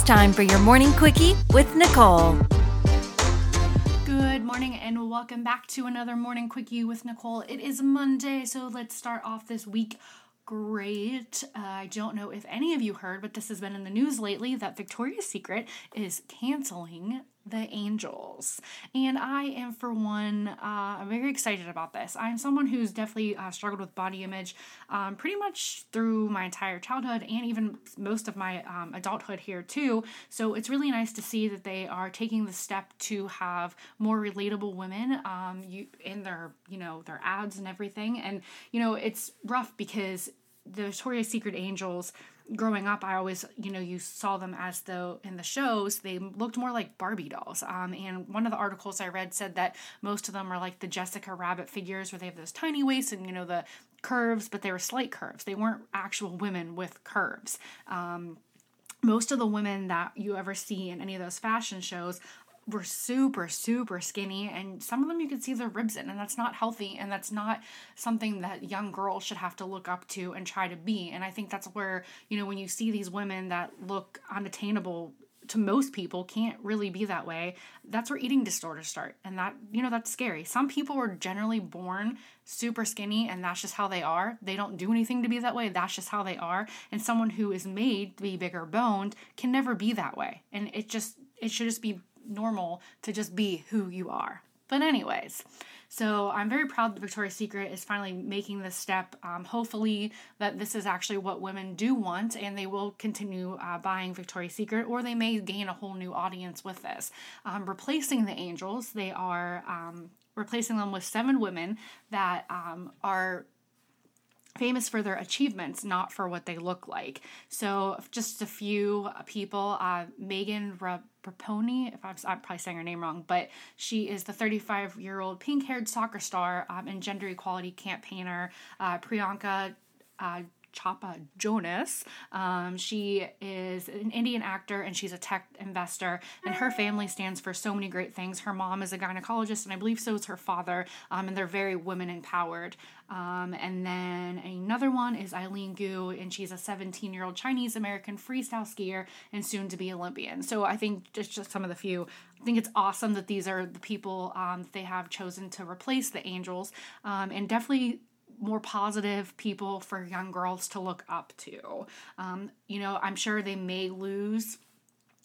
It's time for your morning quickie with Nicole. Good morning and welcome back to another morning quickie with Nicole. It is Monday, so let's start off this week great. Uh, I don't know if any of you heard, but this has been in the news lately that Victoria's Secret is canceling the Angels. And I am, for one, uh, very excited about this. I'm someone who's definitely uh, struggled with body image um, pretty much through my entire childhood and even most of my um, adulthood here, too. So it's really nice to see that they are taking the step to have more relatable women um, you, in their, you know, their ads and everything. And, you know, it's rough because the Victoria's Secret Angels growing up, I always, you know, you saw them as though in the shows they looked more like Barbie dolls. Um, and one of the articles I read said that most of them are like the Jessica Rabbit figures where they have those tiny waists and, you know, the curves, but they were slight curves. They weren't actual women with curves. Um, most of the women that you ever see in any of those fashion shows were super super skinny and some of them you could see their ribs in and that's not healthy and that's not something that young girls should have to look up to and try to be and i think that's where you know when you see these women that look unattainable to most people can't really be that way that's where eating disorders start and that you know that's scary. Some people are generally born super skinny and that's just how they are. They don't do anything to be that way. That's just how they are and someone who is made to be bigger boned can never be that way and it just it should just be normal to just be who you are. But, anyways, so I'm very proud that Victoria's Secret is finally making this step. Um, hopefully, that this is actually what women do want, and they will continue uh, buying Victoria's Secret, or they may gain a whole new audience with this. Um, replacing the angels, they are um, replacing them with seven women that um, are famous for their achievements, not for what they look like. So, just a few people uh, Megan Rapinoe, if I'm, I'm, probably saying her name wrong, but she is the 35 year old pink haired soccer star um, and gender equality campaigner. Uh, Priyanka. Uh, Chopra Jonas. Um, she is an Indian actor and she's a tech investor, and her family stands for so many great things. Her mom is a gynecologist, and I believe so is her father, um, and they're very women empowered. Um, and then another one is Eileen Gu, and she's a 17 year old Chinese American freestyle skier and soon to be Olympian. So I think just, just some of the few. I think it's awesome that these are the people um, they have chosen to replace the Angels, um, and definitely more positive people for young girls to look up to. Um, you know, I'm sure they may lose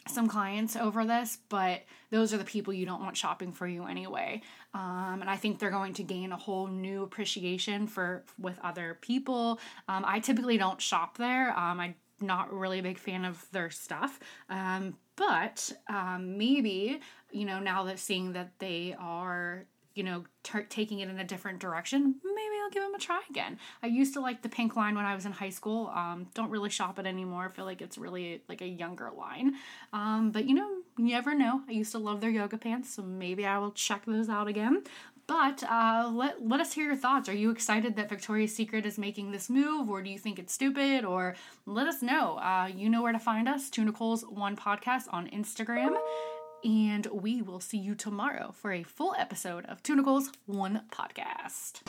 some clients over this, but those are the people you don't want shopping for you anyway. Um, and I think they're going to gain a whole new appreciation for with other people. Um, I typically don't shop there. Um, I'm not really a big fan of their stuff, um, but um, maybe you know now that seeing that they are you know taking it in a different direction, maybe I'll give them a try again. I used to like the pink line when I was in high school. Um, don't really shop it anymore. I feel like it's really like a younger line. Um, but you know, you never know. I used to love their yoga pants, so maybe I will check those out again. But uh, let, let us hear your thoughts. Are you excited that Victoria's Secret is making this move, or do you think it's stupid? Or let us know. Uh, you know where to find us, Two Nicole's One Podcast on Instagram. And we will see you tomorrow for a full episode of Two Nicole's One Podcast.